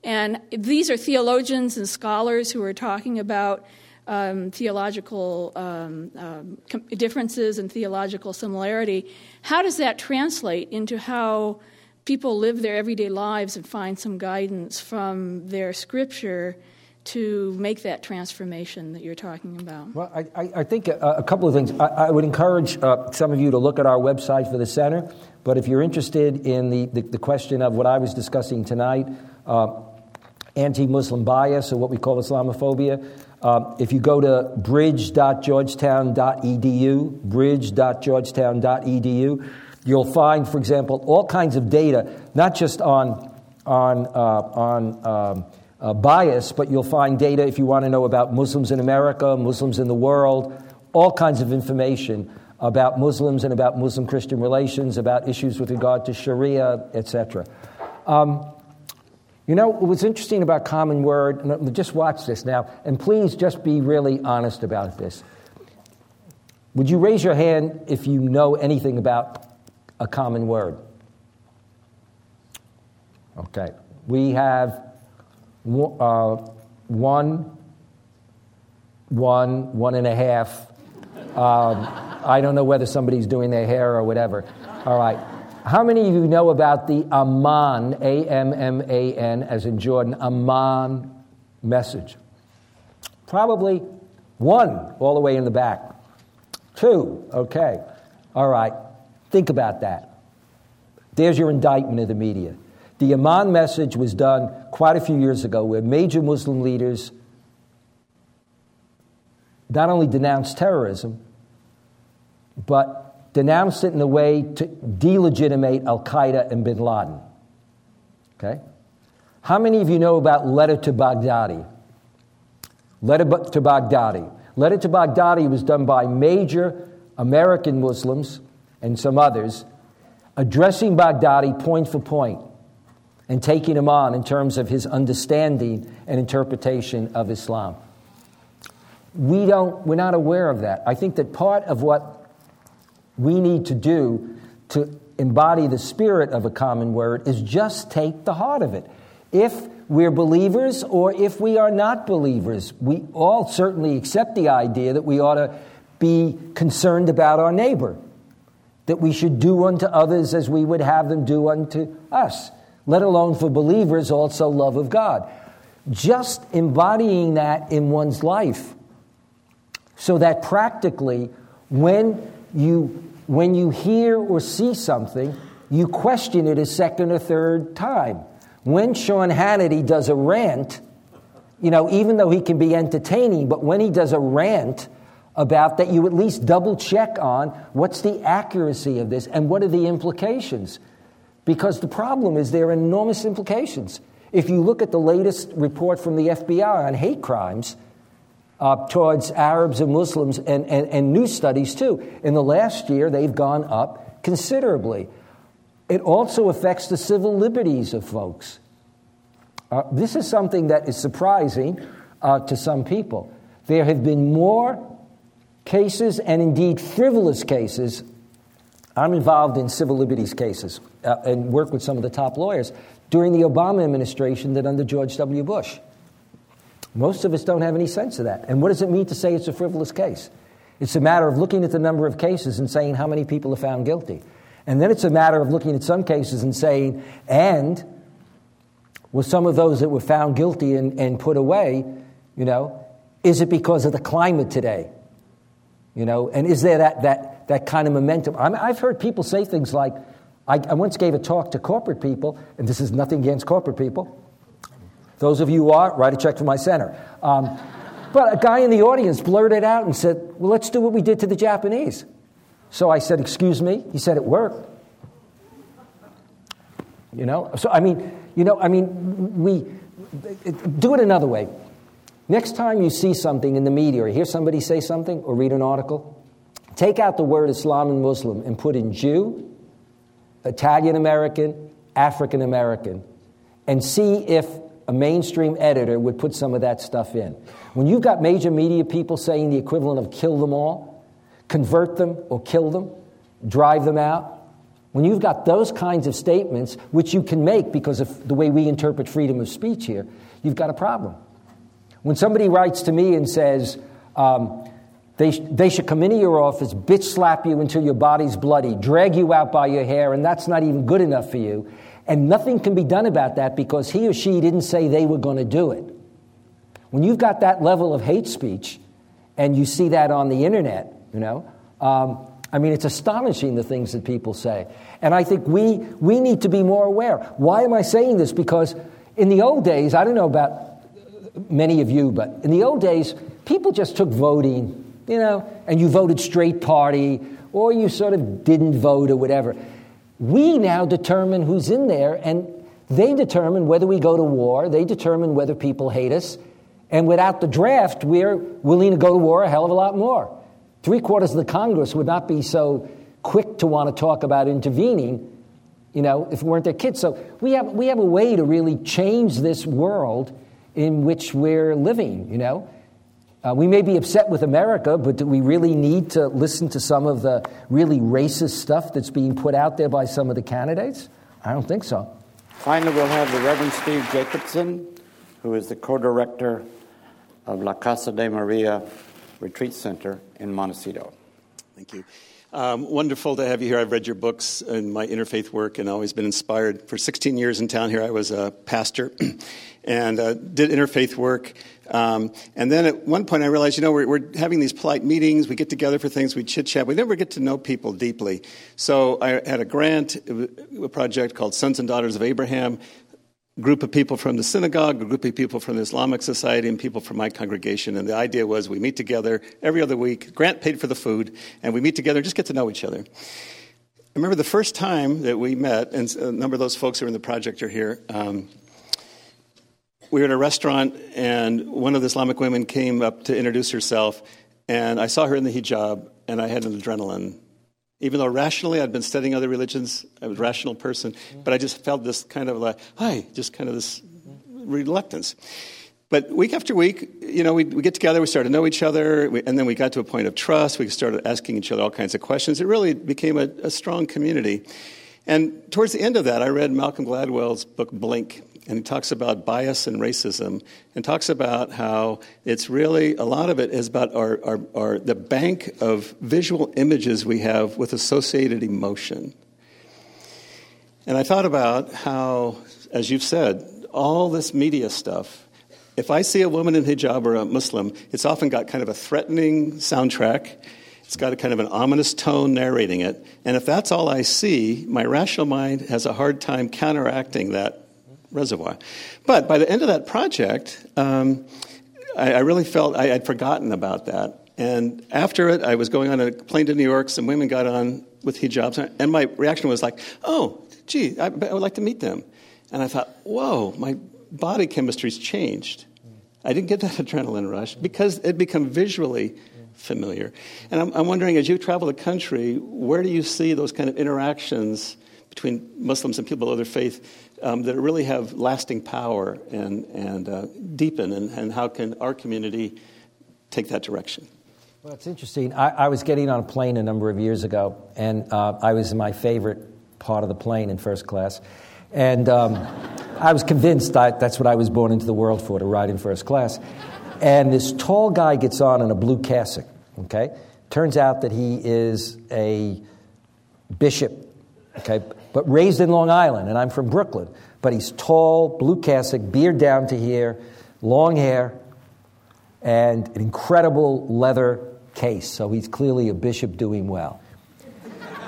And these are theologians and scholars who are talking about um, theological um, um, differences and theological similarity. How does that translate into how people live their everyday lives and find some guidance from their scripture to make that transformation that you're talking about? Well, I, I think a, a, couple of things. I, I would encourage uh, some of you to look at our website for the center, but if you're interested in the, the, the question of what I was discussing tonight, uh, anti Muslim bias, or what we call Islamophobia, uh, if you go to bridge.georgetown.edu, bridge.georgetown.edu, you'll find, for example, all kinds of data, not just on, on, uh, on um, uh, bias, but you'll find data if you want to know about Muslims in America, Muslims in the world, all kinds of information about Muslims and about Muslim Christian relations, about issues with regard to Sharia, etc. Um, you know, what's interesting about Common Word, just watch this now, and please just be really honest about this. Would you raise your hand if you know anything about a common word? Okay. We have uh, one, one, one and a half. Um, I don't know whether somebody's doing their hair or whatever. All right. How many of you know about the Amman, A M M A N, as in Jordan, Amman message? Probably one, all the way in the back. Two, okay. All right. Think about that. There's your indictment of the media. The Amman message was done quite a few years ago where major Muslim leaders not only denounced terrorism, but denounced it in a way to delegitimate Al Qaeda and bin Laden. Okay? How many of you know about Letter to Baghdadi? Letter to Baghdadi. Letter to Baghdadi was done by major American Muslims and some others, addressing Baghdadi point for point and taking him on in terms of his understanding and interpretation of Islam. We don't, we're not aware of that. I think that part of what we need to do to embody the spirit of a common word is just take the heart of it. If we're believers or if we are not believers, we all certainly accept the idea that we ought to be concerned about our neighbor, that we should do unto others as we would have them do unto us, let alone for believers also love of God. Just embodying that in one's life so that practically when you when you hear or see something, you question it a second or third time. When Sean Hannity does a rant, you know, even though he can be entertaining, but when he does a rant about that, you at least double check on what's the accuracy of this and what are the implications. Because the problem is there are enormous implications. If you look at the latest report from the FBI on hate crimes, uh, towards Arabs and Muslims and, and, and new studies too. In the last year, they've gone up considerably. It also affects the civil liberties of folks. Uh, this is something that is surprising uh, to some people. There have been more cases, and indeed frivolous cases. I'm involved in civil liberties cases uh, and work with some of the top lawyers during the Obama administration than under George W. Bush. Most of us don't have any sense of that. And what does it mean to say it's a frivolous case? It's a matter of looking at the number of cases and saying how many people are found guilty. And then it's a matter of looking at some cases and saying, and with some of those that were found guilty and, and put away, you know, is it because of the climate today? You know, and is there that, that, that kind of momentum? I have heard people say things like, I, I once gave a talk to corporate people, and this is nothing against corporate people. Those of you who are, write a check for my center. Um, but a guy in the audience blurted out and said, Well, let's do what we did to the Japanese. So I said, Excuse me? He said, It worked. You know? So, I mean, you know, I mean, we do it another way. Next time you see something in the media or hear somebody say something or read an article, take out the word Islam and Muslim and put in Jew, Italian American, African American, and see if a mainstream editor would put some of that stuff in. When you've got major media people saying the equivalent of kill them all, convert them or kill them, drive them out, when you've got those kinds of statements, which you can make because of the way we interpret freedom of speech here, you've got a problem. When somebody writes to me and says, um, they, sh- they should come into your office, bitch slap you until your body's bloody, drag you out by your hair, and that's not even good enough for you. And nothing can be done about that because he or she didn't say they were going to do it. When you've got that level of hate speech and you see that on the internet, you know, um, I mean, it's astonishing the things that people say. And I think we, we need to be more aware. Why am I saying this? Because in the old days, I don't know about many of you, but in the old days, people just took voting, you know, and you voted straight party or you sort of didn't vote or whatever. We now determine who's in there, and they determine whether we go to war, they determine whether people hate us, and without the draft, we're willing to go to war a hell of a lot more. Three quarters of the Congress would not be so quick to want to talk about intervening, you know, if it weren't their kids. So we have, we have a way to really change this world in which we're living, you know. Uh, we may be upset with America, but do we really need to listen to some of the really racist stuff that's being put out there by some of the candidates? I don't think so. Finally, we'll have the Reverend Steve Jacobson, who is the co director of La Casa de Maria Retreat Center in Montecito. Thank you. Um, wonderful to have you here. I've read your books and my interfaith work and always been inspired. For 16 years in town here, I was a pastor and uh, did interfaith work. Um, and then at one point, I realized, you know, we're, we're, having these polite meetings. We get together for things. We chit chat. We never get to know people deeply. So I had a grant, a project called Sons and Daughters of Abraham, group of people from the synagogue, a group of people from the Islamic Society, and people from my congregation. And the idea was we meet together every other week. Grant paid for the food, and we meet together and just get to know each other. I remember the first time that we met, and a number of those folks who are in the project are here. Um, we were in a restaurant, and one of the Islamic women came up to introduce herself, and I saw her in the hijab, and I had an adrenaline. Even though rationally I'd been studying other religions, I was a rational person, but I just felt this kind of like, hi, just kind of this reluctance. But week after week, you know, we we get together, we started to know each other, we, and then we got to a point of trust. We started asking each other all kinds of questions. It really became a, a strong community. And towards the end of that, I read Malcolm Gladwell's book, Blink, and he talks about bias and racism and talks about how it's really a lot of it is about our, our, our, the bank of visual images we have with associated emotion and i thought about how as you've said all this media stuff if i see a woman in hijab or a muslim it's often got kind of a threatening soundtrack it's got a kind of an ominous tone narrating it. And if that's all I see, my rational mind has a hard time counteracting that reservoir. But by the end of that project, um, I, I, really felt I, would forgotten about that. And after it, I was going on a plane to New York. Some women got on with hijabs, and my reaction was like, "Oh, gee, I, I would like to meet them." And I thought, "Whoa, my body chemistry's changed." I didn't get that adrenaline rush because it became visually familiar. And I'm, I'm, wondering, as you travel the country, where do you see those kind of interactions between Muslims and people of other faith um, that really have lasting power and, and uh, deepen, and, and how can our community take that direction? Well, it's interesting. I, I, was getting on a plane a number of years ago, and uh, I was in my favorite part of the plane in first class. And um, I was convinced that that's what I was born into the world for, to ride in first class. And this tall guy gets on in a blue cassock, okay? Turns out that he is a bishop, okay? But raised in Long Island, and I'm from Brooklyn. But he's tall, blue cassock, beard down to here, long hair, and an incredible leather case. So he's clearly a bishop doing well.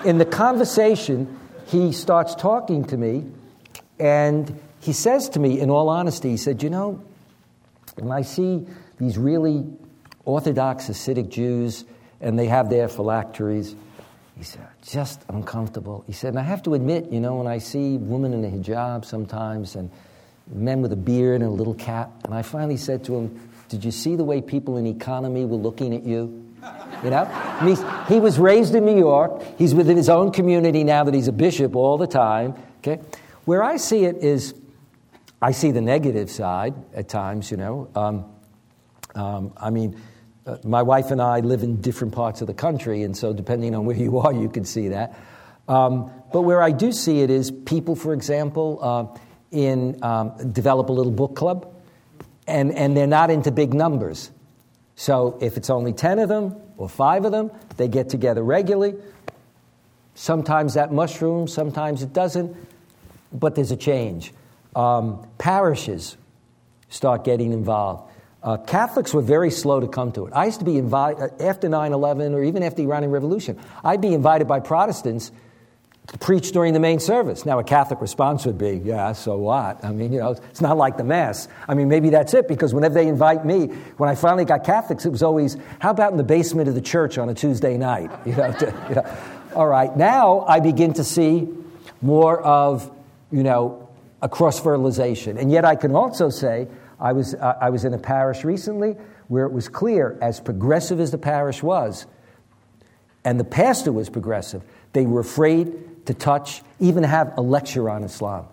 In the conversation, he starts talking to me, and he says to me, in all honesty, he said, You know, when I see these really Orthodox Hasidic Jews, and they have their phylacteries. He said, just uncomfortable. He said, and I have to admit, you know, when I see women in a hijab sometimes and men with a beard and a little cap, and I finally said to him, Did you see the way people in economy were looking at you? You know? Mean, he was raised in New York. He's within his own community now that he's a bishop all the time. Okay? Where I see it is, I see the negative side at times, you know. Um, um, I mean, my wife and I live in different parts of the country, and so depending on where you are, you can see that. Um, but where I do see it is people, for example, uh, in um, develop a little book club, and, and they're not into big numbers. So if it's only 10 of them or five of them, they get together regularly. Sometimes that mushrooms, sometimes it doesn't, but there's a change. Um, parishes start getting involved. Uh, Catholics were very slow to come to it. I used to be invited, uh, after 9 11 or even after the Iranian Revolution, I'd be invited by Protestants to preach during the main service. Now, a Catholic response would be, yeah, so what? I mean, you know, it's not like the Mass. I mean, maybe that's it, because whenever they invite me, when I finally got Catholics, it was always, how about in the basement of the church on a Tuesday night? You know, to, you know. All right, now I begin to see more of, you know, a cross fertilization. And yet I can also say, I was, uh, I was in a parish recently where it was clear, as progressive as the parish was, and the pastor was progressive, they were afraid to touch, even have a lecture on Islam,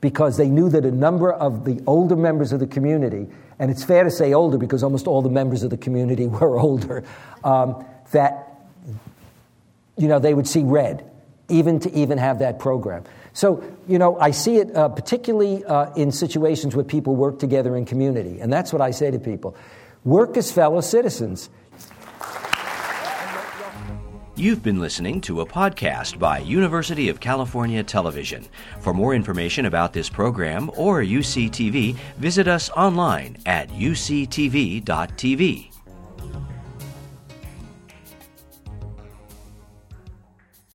because they knew that a number of the older members of the community, and it's fair to say older because almost all the members of the community were older, um, that you know they would see red, even to even have that program. So, you know, I see it uh, particularly uh, in situations where people work together in community. And that's what I say to people work as fellow citizens. You've been listening to a podcast by University of California Television. For more information about this program or UCTV, visit us online at uctv.tv.